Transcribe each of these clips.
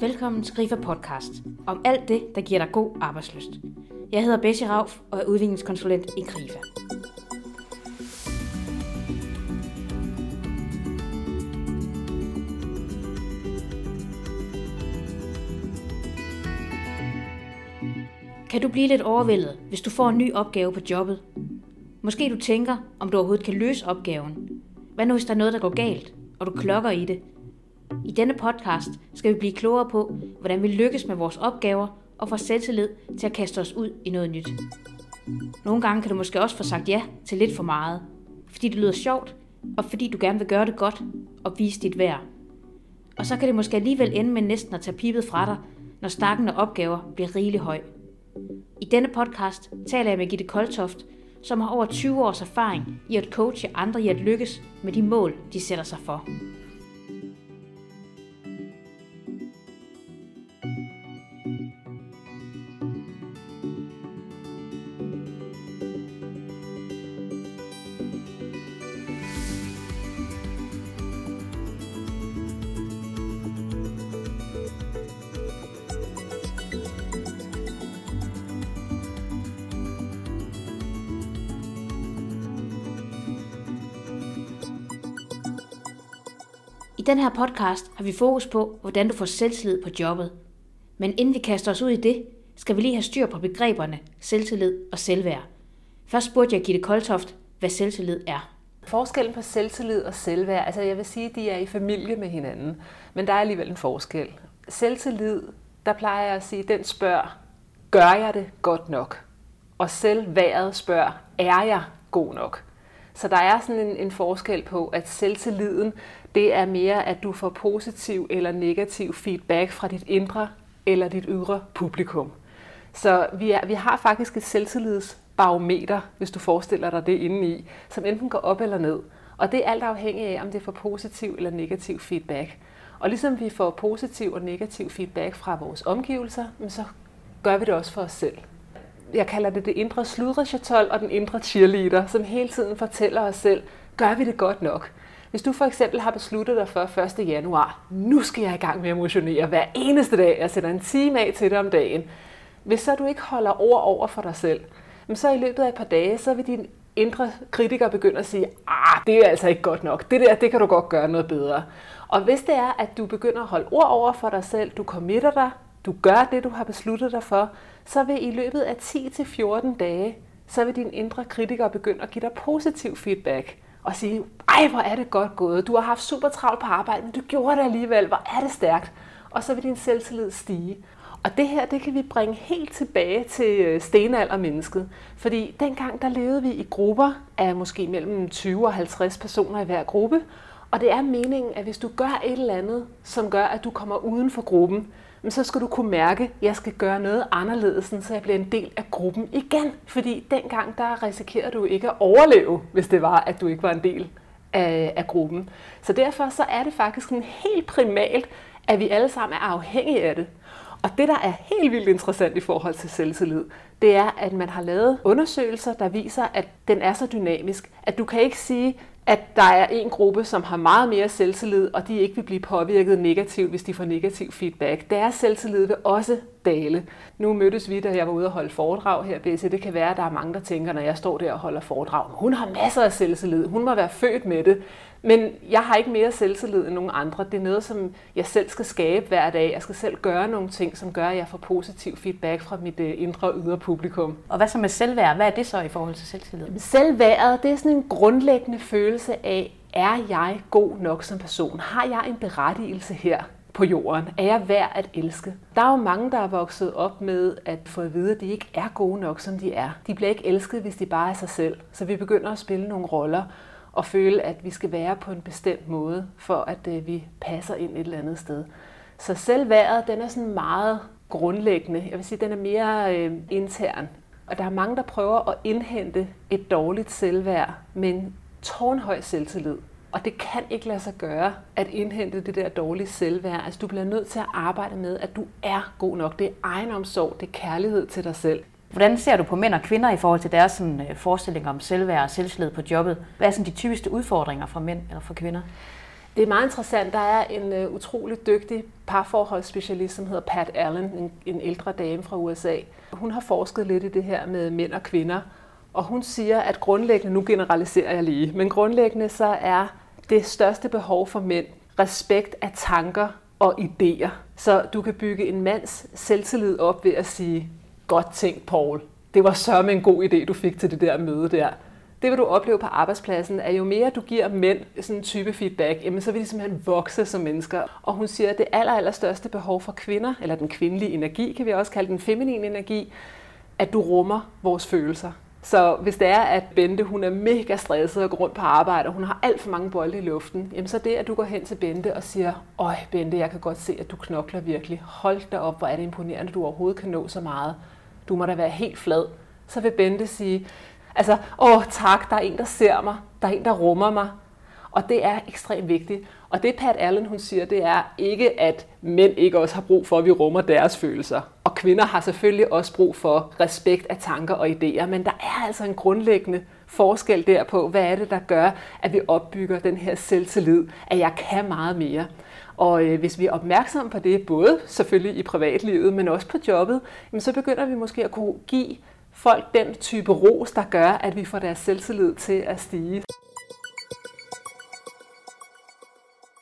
Velkommen til Grifa Podcast om alt det, der giver dig god arbejdsløst. Jeg hedder Bessie Rauf og er udviklingskonsulent i Grifa. Kan du blive lidt overvældet, hvis du får en ny opgave på jobbet? Måske du tænker, om du overhovedet kan løse opgaven. Hvad nu, hvis der er noget, der går galt, og du klokker i det? I denne podcast skal vi blive klogere på, hvordan vi lykkes med vores opgaver og får selvtillid til at kaste os ud i noget nyt. Nogle gange kan du måske også få sagt ja til lidt for meget, fordi det lyder sjovt, og fordi du gerne vil gøre det godt og vise dit værd. Og så kan det måske alligevel ende med næsten at tage pipet fra dig, når stakken af opgaver bliver rigelig høj. I denne podcast taler jeg med Gitte Koltoft, som har over 20 års erfaring i at coache andre i at lykkes med de mål, de sætter sig for. Den her podcast har vi fokus på, hvordan du får selvtillid på jobbet. Men inden vi kaster os ud i det, skal vi lige have styr på begreberne selvtillid og selvværd. Først spurgte jeg Gitte Koltoft, hvad selvtillid er. Forskellen på selvtillid og selvværd, altså jeg vil sige, at de er i familie med hinanden, men der er alligevel en forskel. Selvtillid, der plejer jeg at sige, den spørger, gør jeg det godt nok? Og selvværdet spørger, er jeg god nok? Så der er sådan en, en forskel på, at selvtilliden, det er mere, at du får positiv eller negativ feedback fra dit indre eller dit ydre publikum. Så vi, er, vi har faktisk et selvtillidsbarometer, hvis du forestiller dig det indeni, som enten går op eller ned. Og det er alt afhængigt af, om det får positiv eller negativ feedback. Og ligesom vi får positiv og negativ feedback fra vores omgivelser, så gør vi det også for os selv jeg kalder det det indre sludrechatol og den indre cheerleader, som hele tiden fortæller os selv, gør vi det godt nok? Hvis du for eksempel har besluttet dig for 1. januar, nu skal jeg i gang med at motionere hver eneste dag, jeg sætter en time af til det om dagen. Hvis så du ikke holder ord over for dig selv, så i løbet af et par dage, så vil din indre kritiker begynde at sige, ah, det er altså ikke godt nok, det der, det kan du godt gøre noget bedre. Og hvis det er, at du begynder at holde ord over for dig selv, du committer dig, du gør det, du har besluttet dig for, så vil i løbet af 10-14 dage, så vil din indre kritiker begynde at give dig positiv feedback og sige, ej, hvor er det godt gået, du har haft super travlt på arbejde, men du gjorde det alligevel, hvor er det stærkt. Og så vil din selvtillid stige. Og det her, det kan vi bringe helt tilbage til øh, stenaldermennesket. Fordi dengang, der levede vi i grupper af måske mellem 20 og 50 personer i hver gruppe. Og det er meningen, at hvis du gør et eller andet, som gør, at du kommer uden for gruppen, så skal du kunne mærke, at jeg skal gøre noget anderledes, så jeg bliver en del af gruppen igen. Fordi dengang, der risikerede du ikke at overleve, hvis det var, at du ikke var en del af, af gruppen. Så derfor så er det faktisk en helt primalt, at vi alle sammen er afhængige af det. Og det, der er helt vildt interessant i forhold til selvtillid, det er, at man har lavet undersøgelser, der viser, at den er så dynamisk, at du kan ikke sige, at der er en gruppe, som har meget mere selvtillid, og de ikke vil blive påvirket negativt, hvis de får negativ feedback. Deres selvtillid vil også dale. Nu mødtes vi, da jeg var ude og holde foredrag her, BC. Det kan være, at der er mange, der tænker, når jeg står der og holder foredrag, hun har masser af selvtillid, hun må være født med det. Men jeg har ikke mere selvtillid end nogen andre. Det er noget, som jeg selv skal skabe hver dag. Jeg skal selv gøre nogle ting, som gør, at jeg får positiv feedback fra mit øh, indre og ydre publikum. Og hvad så med selvværd? Hvad er det så i forhold til selvtillid? Selvværdet, det er sådan en grundlæggende følelse af, er jeg god nok som person? Har jeg en berettigelse her? på jorden? Er jeg værd at elske? Der er jo mange, der er vokset op med at få at vide, at de ikke er gode nok, som de er. De bliver ikke elsket, hvis de bare er sig selv. Så vi begynder at spille nogle roller og føle, at vi skal være på en bestemt måde, for at øh, vi passer ind et eller andet sted. Så selvværdet, den er sådan meget grundlæggende. Jeg vil sige, den er mere øh, intern. Og der er mange, der prøver at indhente et dårligt selvværd med en tårnhøj selvtillid. Og det kan ikke lade sig gøre at indhente det der dårlige selvværd. Altså du bliver nødt til at arbejde med, at du er god nok. Det er egenomsorg, det er kærlighed til dig selv. Hvordan ser du på mænd og kvinder i forhold til deres sådan, øh, forestilling om selvværd og selvslid på jobbet? Hvad er sådan de typiske udfordringer for mænd eller for kvinder? Det er meget interessant. Der er en uh, utrolig dygtig parforholdsspecialist, som hedder Pat Allen, en, en ældre dame fra USA. Hun har forsket lidt i det her med mænd og kvinder, og hun siger, at grundlæggende, nu generaliserer jeg lige, men grundlæggende så er det største behov for mænd respekt af tanker og idéer. Så du kan bygge en mands selvtillid op ved at sige, godt tænkt, Paul. Det var sørme en god idé, du fik til det der møde der. Det vil du opleve på arbejdspladsen, at jo mere du giver mænd sådan en type feedback, jamen så vil de simpelthen vokse som mennesker. Og hun siger, at det aller, aller behov for kvinder, eller den kvindelige energi, kan vi også kalde den feminine energi, at du rummer vores følelser. Så hvis det er, at Bente hun er mega stresset og går rundt på arbejde, og hun har alt for mange bolde i luften, jamen så det, at du går hen til Bente og siger, øj Bente, jeg kan godt se, at du knokler virkelig. Hold da op, hvor er det imponerende, at du overhovedet kan nå så meget. Du må da være helt flad. Så vil Bente sige, altså, åh tak, der er en, der ser mig. Der er en, der rummer mig. Og det er ekstremt vigtigt. Og det Pat Allen hun siger, det er ikke, at mænd ikke også har brug for, at vi rummer deres følelser. Og kvinder har selvfølgelig også brug for respekt af tanker og idéer, men der er altså en grundlæggende forskel der på, hvad er det, der gør, at vi opbygger den her selvtillid, at jeg kan meget mere. Og øh, hvis vi er opmærksomme på det, både selvfølgelig i privatlivet, men også på jobbet, jamen, så begynder vi måske at kunne give folk den type ros, der gør, at vi får deres selvtillid til at stige.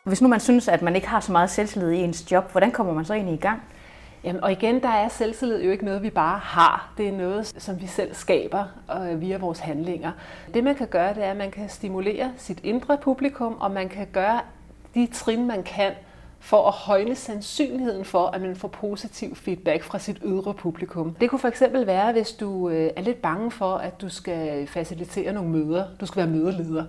Hvis nu man synes, at man ikke har så meget selvtillid i ens job, hvordan kommer man så egentlig i gang? Jamen, og igen, der er selvtillid jo ikke noget, vi bare har. Det er noget, som vi selv skaber øh, via vores handlinger. Det man kan gøre, det er, at man kan stimulere sit indre publikum, og man kan gøre de trin, man kan, for at højne sandsynligheden for, at man får positiv feedback fra sit ydre publikum. Det kunne for eksempel være, hvis du øh, er lidt bange for, at du skal facilitere nogle møder. Du skal være mødeleder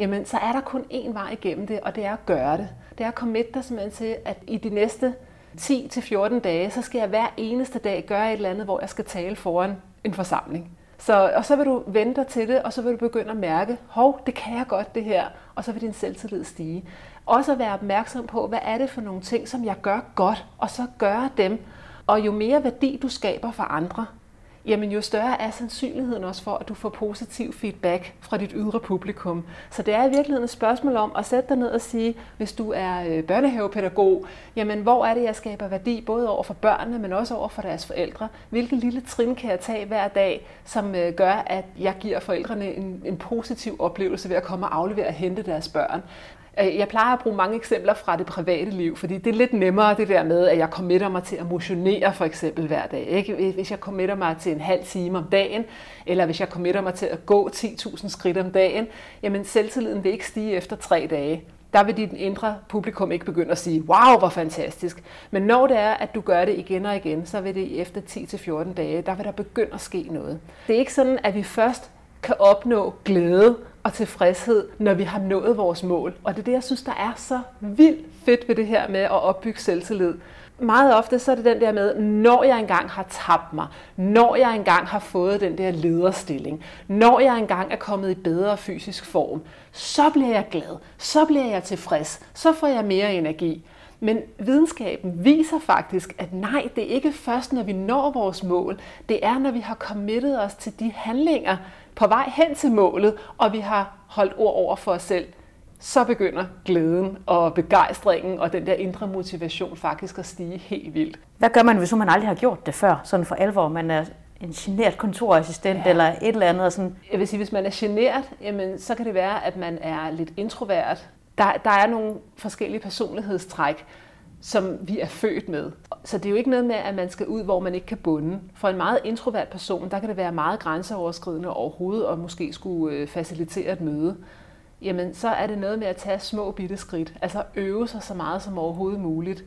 jamen så er der kun én vej igennem det, og det er at gøre det. Det er at komme dig simpelthen til, at i de næste 10-14 dage, så skal jeg hver eneste dag gøre et eller andet, hvor jeg skal tale foran en forsamling. Så, og så vil du vente dig til det, og så vil du begynde at mærke, hov, det kan jeg godt det her, og så vil din selvtillid stige. Også at være opmærksom på, hvad er det for nogle ting, som jeg gør godt, og så gøre dem. Og jo mere værdi du skaber for andre, jamen jo større er sandsynligheden også for, at du får positiv feedback fra dit ydre publikum. Så det er i virkeligheden et spørgsmål om at sætte dig ned og sige, hvis du er øh, børnehavepædagog, jamen hvor er det, jeg skaber værdi, både over for børnene, men også over for deres forældre? Hvilke lille trin kan jeg tage hver dag, som øh, gør, at jeg giver forældrene en, en positiv oplevelse ved at komme og aflevere og hente deres børn? Øh, jeg plejer at bruge mange eksempler fra det private liv, fordi det er lidt nemmere det der med, at jeg committer mig til at motionere for eksempel hver dag. Ikke? Hvis jeg committer mig til en halv time om dagen, eller hvis jeg committer mig til at gå 10.000 skridt om dagen, jamen selvtilliden vil ikke stige efter tre dage. Der vil dit indre publikum ikke begynde at sige, wow, hvor fantastisk. Men når det er, at du gør det igen og igen, så vil det efter 10-14 dage, der vil der begynde at ske noget. Det er ikke sådan, at vi først kan opnå glæde og tilfredshed, når vi har nået vores mål. Og det er det, jeg synes, der er så vildt fedt ved det her med at opbygge selvtillid. Meget ofte så er det den der med, når jeg engang har tabt mig, når jeg engang har fået den der lederstilling, når jeg engang er kommet i bedre fysisk form, så bliver jeg glad, så bliver jeg tilfreds, så får jeg mere energi. Men videnskaben viser faktisk, at nej, det er ikke først, når vi når vores mål. Det er, når vi har committet os til de handlinger, på vej hen til målet, og vi har holdt ord over for os selv, så begynder glæden og begejstringen og den der indre motivation faktisk at stige helt vildt. Hvad gør man, hvis man aldrig har gjort det før, sådan for alvor? Man er en generet kontorassistent ja. eller et eller andet? Og sådan. Jeg vil sige, hvis man er generet, jamen, så kan det være, at man er lidt introvert. Der, der er nogle forskellige personlighedstræk, som vi er født med. Så det er jo ikke noget med, at man skal ud, hvor man ikke kan bunde. For en meget introvert person, der kan det være meget grænseoverskridende overhovedet, og måske skulle øh, facilitere et møde. Jamen, så er det noget med at tage små bitte skridt. Altså øve sig så meget som overhovedet muligt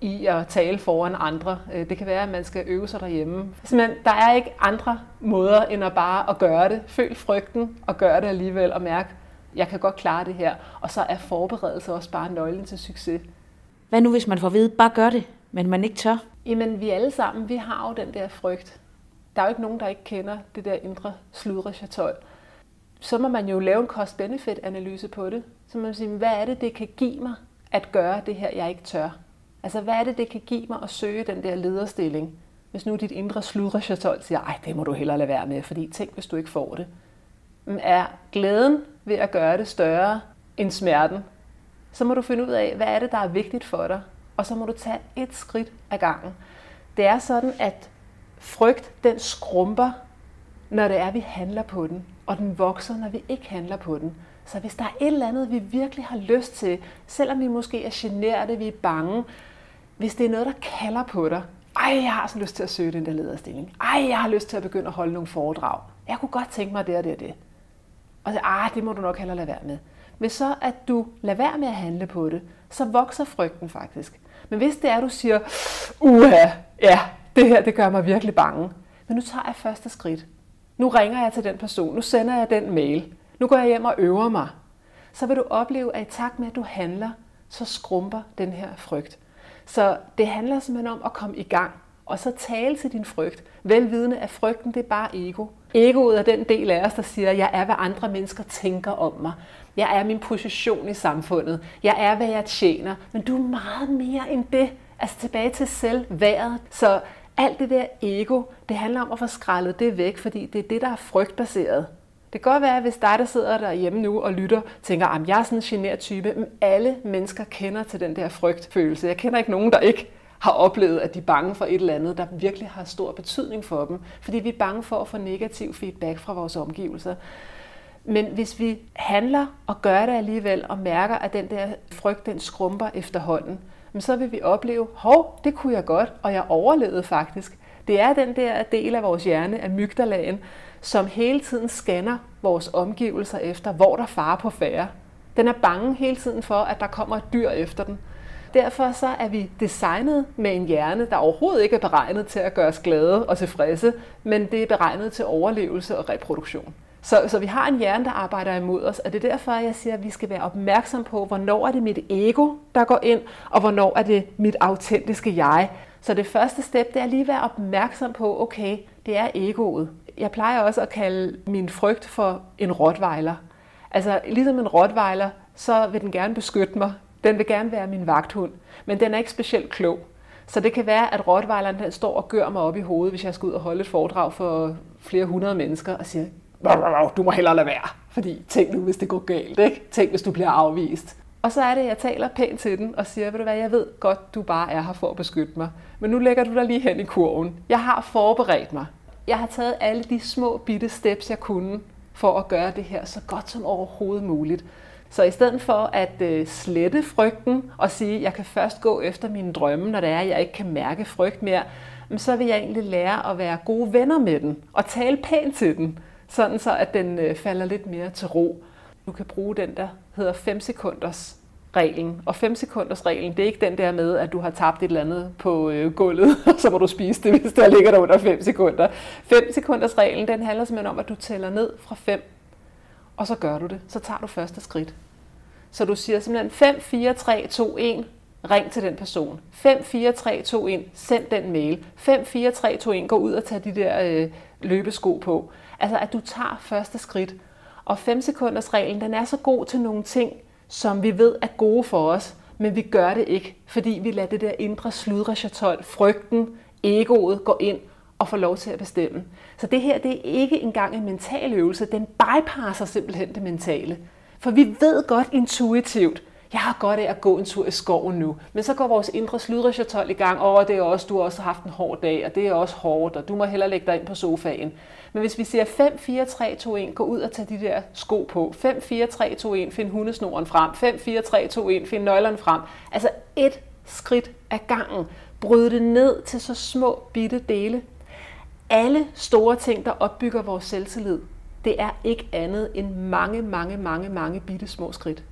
i at tale foran andre. Øh, det kan være, at man skal øve sig derhjemme. Simpelthen, der er ikke andre måder, end at bare at gøre det. Føl frygten og gør det alligevel, og mærk, jeg kan godt klare det her. Og så er forberedelse også bare nøglen til succes. Hvad nu, hvis man får at vide, bare gør det, men man ikke tør? Jamen, vi alle sammen, vi har jo den der frygt. Der er jo ikke nogen, der ikke kender det der indre sludre chatol. Så må man jo lave en cost-benefit-analyse på det. Så man sige, hvad er det, det kan give mig at gøre det her, jeg ikke tør? Altså, hvad er det, det kan give mig at søge den der lederstilling? Hvis nu dit indre sludre chatol siger, ej, det må du hellere lade være med, fordi tænk, hvis du ikke får det. Er glæden ved at gøre det større end smerten så må du finde ud af, hvad er det, der er vigtigt for dig, og så må du tage et skridt ad gangen. Det er sådan, at frygt, den skrumper, når det er, vi handler på den, og den vokser, når vi ikke handler på den. Så hvis der er et eller andet, vi virkelig har lyst til, selvom vi måske er generede, vi er bange, hvis det er noget, der kalder på dig, ej, jeg har så lyst til at søge den der lederstilling. Ej, jeg har lyst til at begynde at holde nogle foredrag. Jeg kunne godt tænke mig det og det og det. Og så, ah, det må du nok hellere lade være med. Hvis så, at du lader være med at handle på det, så vokser frygten faktisk. Men hvis det er, at du siger, uha, ja, det her, det gør mig virkelig bange. Men nu tager jeg første skridt. Nu ringer jeg til den person. Nu sender jeg den mail. Nu går jeg hjem og øver mig. Så vil du opleve, at i takt med, at du handler, så skrumper den her frygt. Så det handler simpelthen om at komme i gang, og så tale til din frygt. Velvidende, at frygten det er bare ego. Egoet er den del af os, der siger, at jeg er, hvad andre mennesker tænker om mig. Jeg er min position i samfundet. Jeg er, hvad jeg tjener. Men du er meget mere end det. Altså tilbage til selvværdet. Så alt det der ego, det handler om at få skrællet det væk, fordi det er det, der er frygtbaseret. Det kan godt være, hvis dig, der sidder derhjemme nu og lytter, tænker, at jeg er sådan en genert type. Men alle mennesker kender til den der frygtfølelse. Jeg kender ikke nogen, der ikke har oplevet, at de er bange for et eller andet, der virkelig har stor betydning for dem. Fordi vi er bange for at få negativ feedback fra vores omgivelser. Men hvis vi handler og gør det alligevel, og mærker, at den der frygt, den skrumper efterhånden, så vil vi opleve, hov, det kunne jeg godt, og jeg overlevede faktisk. Det er den der del af vores hjerne, amygdalaen, som hele tiden scanner vores omgivelser efter, hvor der fare på færre. Den er bange hele tiden for, at der kommer et dyr efter den. Derfor så er vi designet med en hjerne, der overhovedet ikke er beregnet til at gøre os glade og tilfredse, men det er beregnet til overlevelse og reproduktion. Så, så vi har en hjerne, der arbejder imod os, og det er derfor, jeg siger, at vi skal være opmærksom på, hvornår er det mit ego, der går ind, og hvornår er det mit autentiske jeg. Så det første step, det er lige at være opmærksom på, okay, det er egoet. Jeg plejer også at kalde min frygt for en rottweiler. Altså ligesom en rottweiler, så vil den gerne beskytte mig. Den vil gerne være min vagthund, men den er ikke specielt klog. Så det kan være, at rottweileren den står og gør mig op i hovedet, hvis jeg skal ud og holde et foredrag for flere hundrede mennesker og siger, du må hellere lade være. Fordi tænk nu, hvis det går galt. Ikke? Tænk, hvis du bliver afvist. Og så er det, at jeg taler pænt til den og siger, ved du hvad, jeg ved godt, du bare er her for at beskytte mig. Men nu lægger du dig lige hen i kurven. Jeg har forberedt mig. Jeg har taget alle de små bitte steps, jeg kunne, for at gøre det her så godt som overhovedet muligt. Så i stedet for at øh, slette frygten og sige, at jeg kan først gå efter mine drømme, når det er, at jeg ikke kan mærke frygt mere, så vil jeg egentlig lære at være gode venner med den og tale pænt til den sådan så at den øh, falder lidt mere til ro. Du kan bruge den, der hedder 5 sekunders reglen. Og 5 sekunders reglen, det er ikke den der med, at du har tabt et eller andet på øh, gulvet, og så må du spise det, hvis der ligger der under 5 sekunder. 5 sekunders reglen, den handler simpelthen om, at du tæller ned fra 5, og så gør du det. Så tager du første skridt. Så du siger simpelthen 5, 4, 3, 2, 1, ring til den person. 5, 4, 3, 2, 1, send den mail. 5, 4, 3, 2, 1, gå ud og tag de der øh, løbesko på. Altså at du tager første skridt. Og 5 sekunders reglen, den er så god til nogle ting, som vi ved er gode for os, men vi gør det ikke, fordi vi lader det der indre sludre frygten, egoet gå ind og får lov til at bestemme. Så det her, det er ikke engang en mental øvelse, den bypasser simpelthen det mentale. For vi ved godt intuitivt, jeg har godt af at gå en tur i skoven nu. Men så går vores indre sludrechatol i gang, og det er også, du har også haft en hård dag, og det er også hårdt, og du må hellere lægge dig ind på sofaen. Men hvis vi siger 5, 4, 3, 2, 1, gå ud og tag de der sko på. 5, 4, 3, 2, 1, find hundesnoren frem. 5, 4, 3, 2, 1, find nøglerne frem. Altså et skridt ad gangen. Bryd det ned til så små bitte dele. Alle store ting, der opbygger vores selvtillid, det er ikke andet end mange, mange, mange, mange bitte små skridt.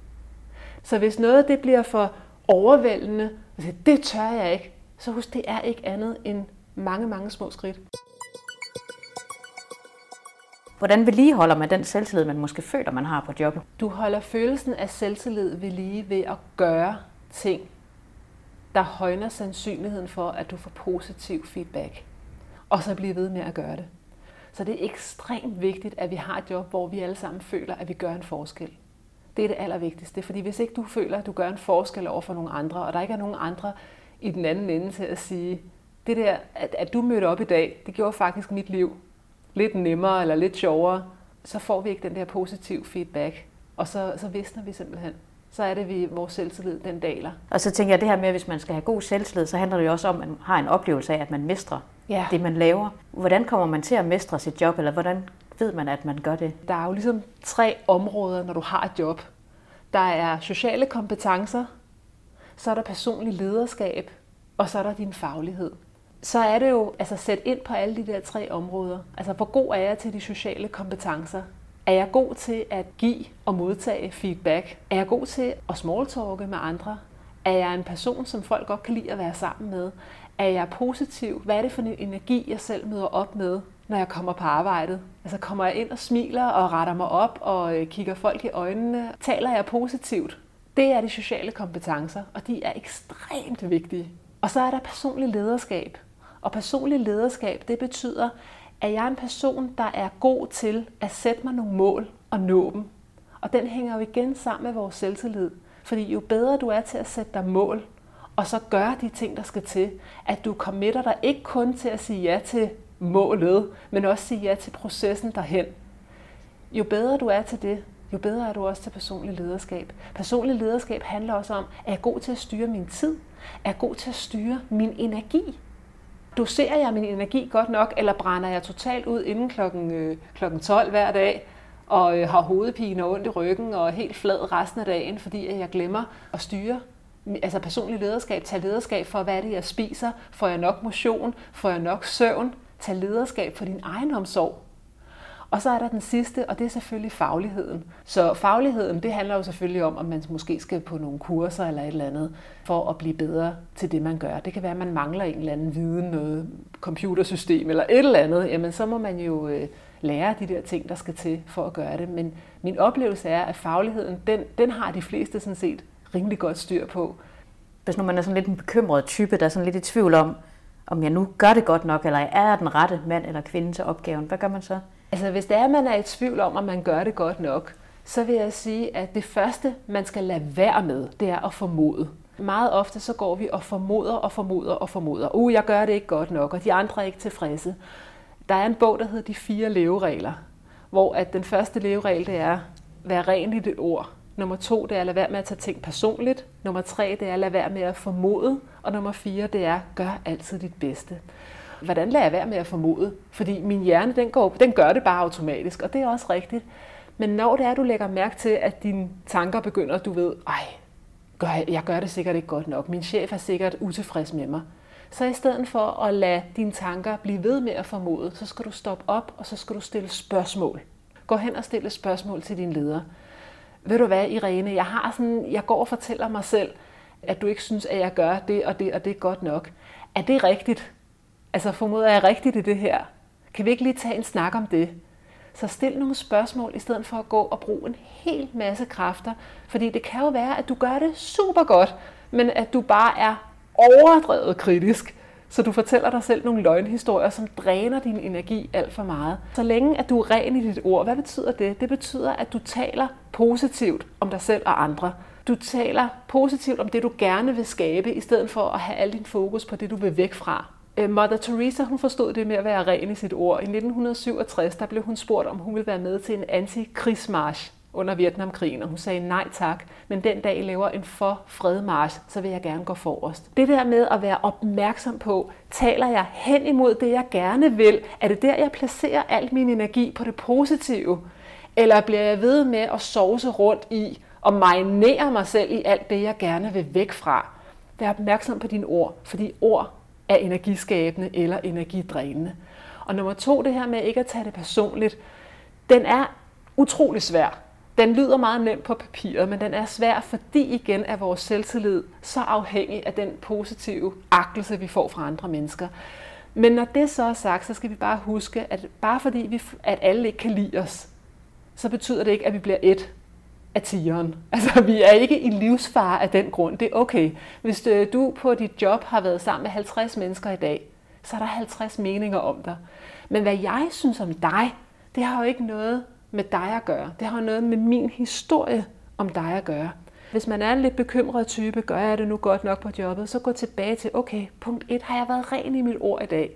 Så hvis noget det bliver for overvældende, det tør jeg ikke, så husk, det er ikke andet end mange, mange små skridt. Hvordan vedligeholder man den selvtillid, man måske føler, man har på jobbet? Du holder følelsen af selvtillid ved lige ved at gøre ting, der højner sandsynligheden for, at du får positiv feedback. Og så blive ved med at gøre det. Så det er ekstremt vigtigt, at vi har et job, hvor vi alle sammen føler, at vi gør en forskel. Det er det allervigtigste, fordi hvis ikke du føler, at du gør en forskel over for nogle andre, og der ikke er nogen andre i den anden ende til at sige, det der, at, at du mødte op i dag, det gjorde faktisk mit liv lidt nemmere eller lidt sjovere, så får vi ikke den der positive feedback. Og så, så visner vi simpelthen. så er det, vi, vores selvtillid den daler. Og så tænker jeg det her med, at hvis man skal have god selvtillid, så handler det jo også om, at man har en oplevelse af, at man mestrer ja. det, man laver. Hvordan kommer man til at mestre sit job, eller hvordan ved man, at man gør det? Der er jo ligesom tre områder, når du har et job. Der er sociale kompetencer, så er der personlig lederskab, og så er der din faglighed. Så er det jo altså sæt ind på alle de der tre områder. Altså hvor god er jeg til de sociale kompetencer? Er jeg god til at give og modtage feedback? Er jeg god til at smalltalke med andre? Er jeg en person, som folk godt kan lide at være sammen med? Er jeg positiv? Hvad er det for en energi, jeg selv møder op med, når jeg kommer på arbejdet? Altså kommer jeg ind og smiler og retter mig op og øh, kigger folk i øjnene? Taler jeg positivt? Det er de sociale kompetencer, og de er ekstremt vigtige. Og så er der personlig lederskab. Og personlig lederskab, det betyder, at jeg er en person, der er god til at sætte mig nogle mål og nå dem. Og den hænger jo igen sammen med vores selvtillid. Fordi jo bedre du er til at sætte dig mål, og så gøre de ting, der skal til, at du committer dig ikke kun til at sige ja til målet, men også sige ja til processen derhen. Jo bedre du er til det, jo bedre er du også til personlig lederskab. Personlig lederskab handler også om, at jeg er god til at styre min tid? Er jeg god til at styre min energi? Doserer jeg min energi godt nok, eller brænder jeg totalt ud inden klokken, øh, klokken 12 hver dag, og øh, har hovedpine og ondt i ryggen og er helt flad resten af dagen, fordi jeg glemmer at styre altså personlig lederskab, tage lederskab for, hvad er det, jeg spiser, får jeg nok motion, får jeg nok søvn, tage lederskab for din egen omsorg. Og så er der den sidste, og det er selvfølgelig fagligheden. Så fagligheden, det handler jo selvfølgelig om, at man måske skal på nogle kurser eller et eller andet, for at blive bedre til det, man gør. Det kan være, at man mangler en eller anden viden, noget computersystem eller et eller andet. Jamen, så må man jo øh, lære de der ting, der skal til for at gøre det. Men min oplevelse er, at fagligheden, den, den har de fleste sådan set rimelig godt styr på. Hvis nu man er sådan lidt en bekymret type, der er sådan lidt i tvivl om, om jeg nu gør det godt nok, eller er jeg den rette mand eller kvinde til opgaven, hvad gør man så? Altså hvis det er, at man er i tvivl om, om man gør det godt nok, så vil jeg sige, at det første, man skal lade være med, det er at formode. Meget ofte så går vi og formoder og formoder og formoder. Uh, jeg gør det ikke godt nok, og de andre er ikke tilfredse. Der er en bog, der hedder De fire leveregler, hvor at den første leveregel, det er, vær ren i dit ord. Nummer to, det er at lade være med at tage ting personligt. Nummer tre, det er at lade være med at formode. Og nummer fire, det er gør altid dit bedste. Hvordan lader jeg være med at formode? Fordi min hjerne, den, går, den gør det bare automatisk, og det er også rigtigt. Men når det er, du lægger mærke til, at dine tanker begynder, du ved, ej, gør jeg, jeg gør det sikkert ikke godt nok. Min chef er sikkert utilfreds med mig. Så i stedet for at lade dine tanker blive ved med at formode, så skal du stoppe op, og så skal du stille spørgsmål. Gå hen og stille spørgsmål til din leder ved du hvad, Irene, jeg, har sådan, jeg går og fortæller mig selv, at du ikke synes, at jeg gør det og det og det er godt nok. Er det rigtigt? Altså formoder jeg rigtigt i det her? Kan vi ikke lige tage en snak om det? Så stil nogle spørgsmål, i stedet for at gå og bruge en hel masse kræfter. Fordi det kan jo være, at du gør det super godt, men at du bare er overdrevet kritisk. Så du fortæller dig selv nogle løgnhistorier, som dræner din energi alt for meget. Så længe at du er ren i dit ord, hvad betyder det? Det betyder, at du taler positivt om dig selv og andre. Du taler positivt om det, du gerne vil skabe, i stedet for at have al din fokus på det, du vil væk fra. Øh, Mother Teresa hun forstod det med at være ren i sit ord. I 1967 der blev hun spurgt, om hun ville være med til en antikrigsmarsch under Vietnamkrigen, og hun sagde nej tak, men den dag laver en for fredmarsch, så vil jeg gerne gå forrest. Det der med at være opmærksom på, taler jeg hen imod det, jeg gerne vil? Er det der, jeg placerer al min energi på det positive? Eller bliver jeg ved med at sovse rundt i og marinere mig selv i alt det, jeg gerne vil væk fra? Vær opmærksom på dine ord, fordi ord er energiskabende eller energidrænende. Og nummer to, det her med ikke at tage det personligt, den er utrolig svær. Den lyder meget nemt på papiret, men den er svær, fordi igen er vores selvtillid så afhængig af den positive agtelse, vi får fra andre mennesker. Men når det så er sagt, så skal vi bare huske, at bare fordi vi, at alle ikke kan lide os, så betyder det ikke, at vi bliver et af tigeren. Altså, vi er ikke i livsfare af den grund. Det er okay. Hvis øh, du på dit job har været sammen med 50 mennesker i dag, så er der 50 meninger om dig. Men hvad jeg synes om dig, det har jo ikke noget med dig at gøre. Det har noget med min historie om dig at gøre. Hvis man er en lidt bekymret type, gør jeg det nu godt nok på jobbet, så gå tilbage til, okay, punkt 1, har jeg været ren i mit ord i dag?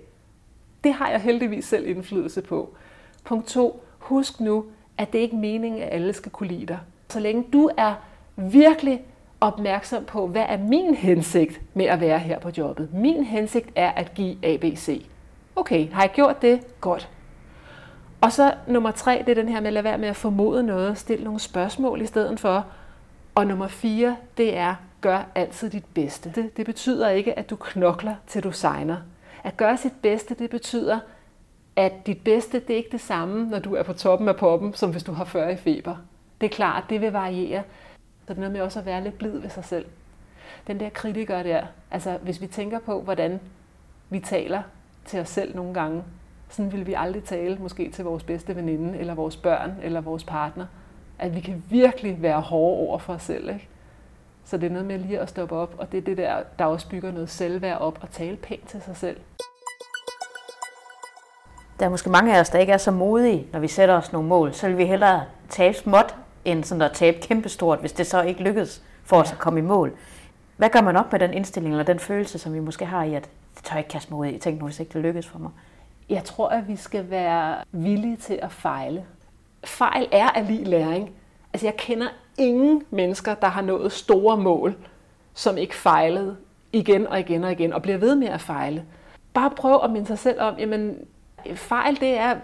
Det har jeg heldigvis selv indflydelse på. Punkt 2, husk nu, at det ikke er meningen, at alle skal kunne lide dig. Så længe du er virkelig opmærksom på, hvad er min hensigt med at være her på jobbet. Min hensigt er at give ABC. Okay, har jeg gjort det? Godt. Og så nummer tre, det er den her med at lade være med at formode noget, stille nogle spørgsmål i stedet for. Og nummer fire, det er, gør altid dit bedste. Det, det betyder ikke, at du knokler til du signer. At gøre sit bedste, det betyder, at dit bedste, det er ikke det samme, når du er på toppen af poppen, som hvis du har 40 i feber. Det er klart, det vil variere. Så det er noget med også at være lidt blid ved sig selv. Den der kritiker der, altså hvis vi tænker på, hvordan vi taler til os selv nogle gange, sådan vil vi aldrig tale måske til vores bedste veninde, eller vores børn, eller vores partner. At vi kan virkelig være hårde over for os selv. Ikke? Så det er noget med lige at stoppe op, og det er det der, der også bygger noget selvværd op og tale pænt til sig selv. Der er måske mange af os, der ikke er så modige, når vi sætter os nogle mål. Så vil vi hellere tabe småt, end sådan at tabe kæmpestort, hvis det så ikke lykkes for os at komme i mål. Hvad gør man op med den indstilling eller den følelse, som vi måske har i, at det tør jeg ikke kaste mig ud i. Tænk nu, hvis ikke det lykkes for mig. Jeg tror, at vi skal være villige til at fejle. Fejl er af lige læring. Altså, jeg kender ingen mennesker, der har nået store mål, som ikke fejlede igen og igen og igen, og bliver ved med at fejle. Bare prøv at minde sig selv om, jamen, fejl det er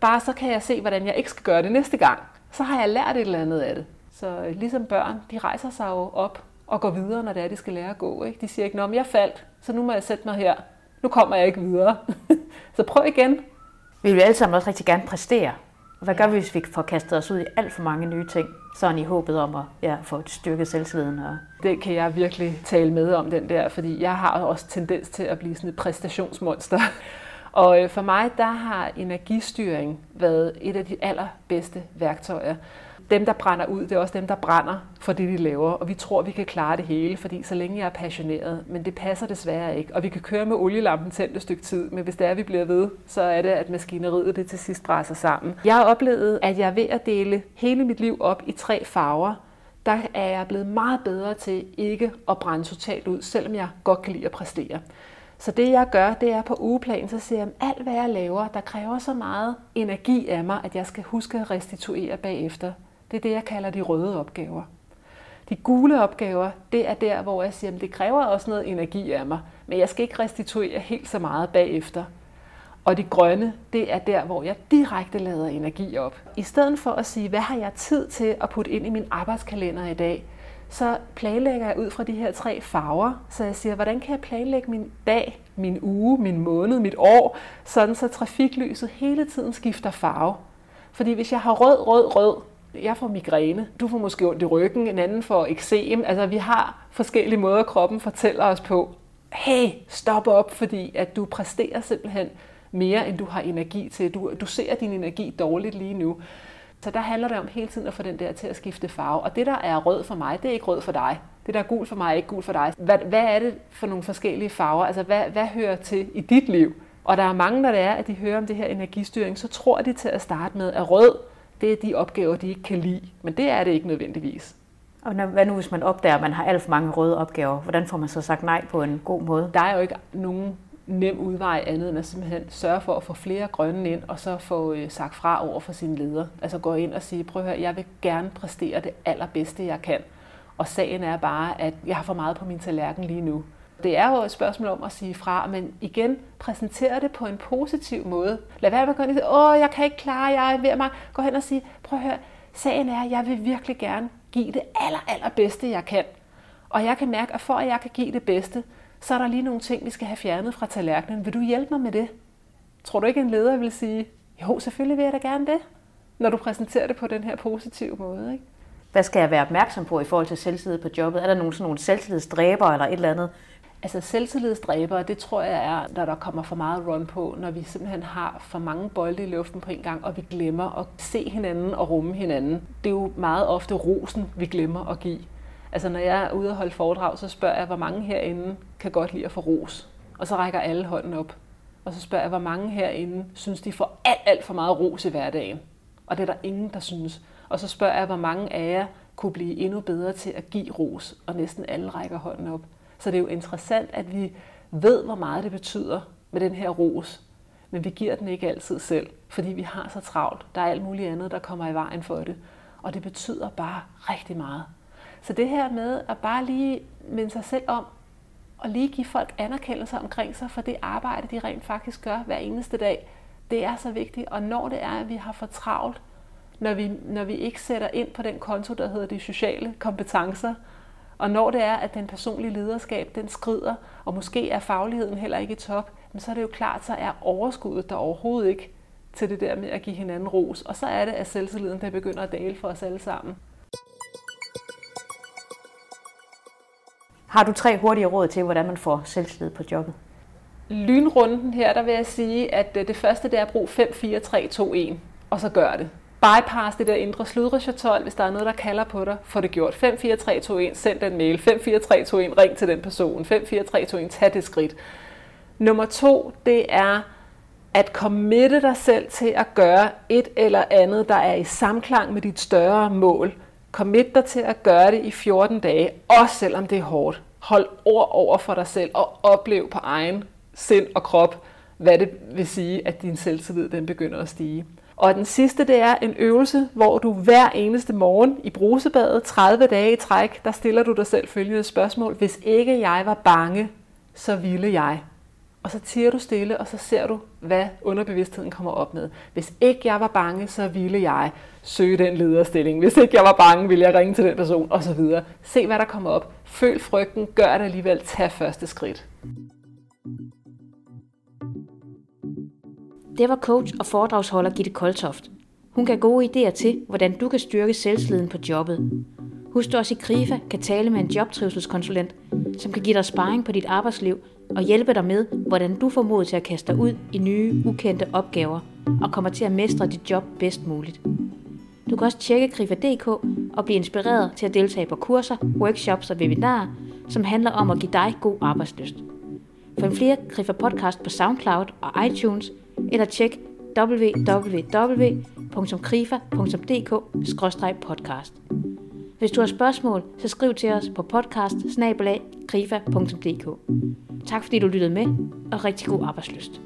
bare, så kan jeg se, hvordan jeg ikke skal gøre det næste gang. Så har jeg lært et eller andet af det. Så ligesom børn, de rejser sig jo op og går videre, når det er, de skal lære at gå. Ikke? De siger ikke, at jeg faldt, så nu må jeg sætte mig her. Nu kommer jeg ikke videre. så prøv igen. Vi vil alle sammen også rigtig gerne præstere. Hvad gør vi, hvis vi får kastet os ud i alt for mange nye ting, sådan i håbet om at ja, få et styrket selvtilliden? Og... Det kan jeg virkelig tale med om, den der, fordi jeg har også tendens til at blive sådan et præstationsmonster. Og øh, for mig, der har energistyring været et af de allerbedste værktøjer dem, der brænder ud, det er også dem, der brænder for det, de laver. Og vi tror, vi kan klare det hele, fordi så længe jeg er passioneret, men det passer desværre ikke. Og vi kan køre med olielampen tændt et stykke tid, men hvis det er, vi bliver ved, så er det, at maskineriet det til sidst brænder sammen. Jeg har oplevet, at jeg er ved at dele hele mit liv op i tre farver. Der er jeg blevet meget bedre til ikke at brænde totalt ud, selvom jeg godt kan lide at præstere. Så det jeg gør, det er på ugeplan, så siger jeg, at alt hvad jeg laver, der kræver så meget energi af mig, at jeg skal huske at restituere bagefter. Det er det, jeg kalder de røde opgaver. De gule opgaver, det er der, hvor jeg siger, at det kræver også noget energi af mig, men jeg skal ikke restituere helt så meget bagefter. Og de grønne, det er der, hvor jeg direkte lader energi op. I stedet for at sige, hvad har jeg tid til at putte ind i min arbejdskalender i dag, så planlægger jeg ud fra de her tre farver. Så jeg siger, hvordan kan jeg planlægge min dag, min uge, min måned, mit år, sådan så trafiklyset hele tiden skifter farve. Fordi hvis jeg har rød, rød, rød, jeg får migræne, du får måske ondt i ryggen, en anden får eksem. Altså vi har forskellige måder, kroppen fortæller os på. Hey, stop op, fordi at du præsterer simpelthen mere, end du har energi til. Du, du ser din energi dårligt lige nu. Så der handler det om hele tiden at få den der til at skifte farve. Og det, der er rød for mig, det er ikke rød for dig. Det, der er gul for mig, er ikke gul for dig. Hvad, hvad er det for nogle forskellige farver? Altså, hvad, hvad hører til i dit liv? Og der er mange, der det er, at de hører om det her energistyring, så tror de til at starte med, at rød, det er de opgaver, de ikke kan lide. Men det er det ikke nødvendigvis. Og når, hvad nu, hvis man opdager, at man har alt for mange røde opgaver? Hvordan får man så sagt nej på en god måde? Der er jo ikke nogen nem udvej andet end at simpelthen sørge for at få flere grønne ind, og så få øh, sagt fra over for sine ledere. Altså gå ind og sige, prøv at høre, jeg vil gerne præstere det allerbedste, jeg kan. Og sagen er bare, at jeg har for meget på min tallerken lige nu. Det er jo et spørgsmål om at sige fra, men igen, præsentere det på en positiv måde. Lad være med at gå ind og sige, åh, jeg kan ikke klare, jeg er ved mig. Gå hen og sige, prøv at høre, sagen er, at jeg vil virkelig gerne give det aller, allerbedste, jeg kan. Og jeg kan mærke, at for at jeg kan give det bedste, så er der lige nogle ting, vi skal have fjernet fra tallerkenen. Vil du hjælpe mig med det? Tror du ikke, en leder vil sige, jo, selvfølgelig vil jeg da gerne det, når du præsenterer det på den her positive måde. Ikke? Hvad skal jeg være opmærksom på i forhold til selvtillid på jobbet? Er der nogle, sådan nogle selvtillidsdræber eller et eller andet, Altså selvtillidsdræber, det tror jeg er, når der kommer for meget run på, når vi simpelthen har for mange bolde i luften på en gang, og vi glemmer at se hinanden og rumme hinanden. Det er jo meget ofte rosen, vi glemmer at give. Altså når jeg er ude og holde foredrag, så spørger jeg, hvor mange herinde kan godt lide at få ros. Og så rækker alle hånden op. Og så spørger jeg, hvor mange herinde synes, de får alt, alt for meget ros i hverdagen. Og det er der ingen, der synes. Og så spørger jeg, hvor mange af jer kunne blive endnu bedre til at give ros, og næsten alle rækker hånden op. Så det er jo interessant, at vi ved, hvor meget det betyder med den her ros, men vi giver den ikke altid selv, fordi vi har så travlt. Der er alt muligt andet, der kommer i vejen for det. Og det betyder bare rigtig meget. Så det her med at bare lige minde sig selv om, og lige give folk anerkendelse omkring sig for det arbejde, de rent faktisk gør hver eneste dag, det er så vigtigt. Og når det er, at vi har for travlt, når vi, når vi ikke sætter ind på den konto, der hedder de sociale kompetencer, og når det er, at den personlige lederskab, den skrider, og måske er fagligheden heller ikke i top, så er det jo klart, så er overskuddet der overhovedet ikke til det der med at give hinanden ros. Og så er det, at selvtilliden der begynder at dale for os alle sammen. Har du tre hurtige råd til, hvordan man får selvtillid på jobbet? Lynrunden her, der vil jeg sige, at øh, det første det er at bruge 5, 4, 3, 2, 1, og så gør det. Bypass det der indre sludrechatol, hvis der er noget, der kalder på dig, få det gjort. 54321, send den mail. 54321, ring til den person. 54321, tag det skridt. Nummer to, det er at committe dig selv til at gøre et eller andet, der er i samklang med dit større mål. Commit dig til at gøre det i 14 dage, også selvom det er hårdt. Hold ord over for dig selv og oplev på egen sind og krop, hvad det vil sige, at din selvtillid den begynder at stige. Og den sidste, det er en øvelse, hvor du hver eneste morgen i brusebadet, 30 dage i træk, der stiller du dig selv følgende spørgsmål. Hvis ikke jeg var bange, så ville jeg. Og så tiger du stille, og så ser du, hvad underbevidstheden kommer op med. Hvis ikke jeg var bange, så ville jeg søge den lederstilling. Hvis ikke jeg var bange, ville jeg ringe til den person, og så videre. Se, hvad der kommer op. Føl frygten, gør det alligevel, tag første skridt. Det var coach og foredragsholder Gitte Koltoft. Hun gav gode idéer til, hvordan du kan styrke selvsliden på jobbet. Husk du også i KRIFA kan tale med en jobtrivselskonsulent, som kan give dig sparring på dit arbejdsliv og hjælpe dig med, hvordan du får mod til at kaste dig ud i nye, ukendte opgaver og kommer til at mestre dit job bedst muligt. Du kan også tjekke krifa.dk og blive inspireret til at deltage på kurser, workshops og webinarer, som handler om at give dig god arbejdsløst. Find flere Krifa podcast på SoundCloud og iTunes, eller tjek www.krifa.dk-podcast. Hvis du har spørgsmål, så skriv til os på podcast Tak fordi du lyttede med, og rigtig god arbejdsløst.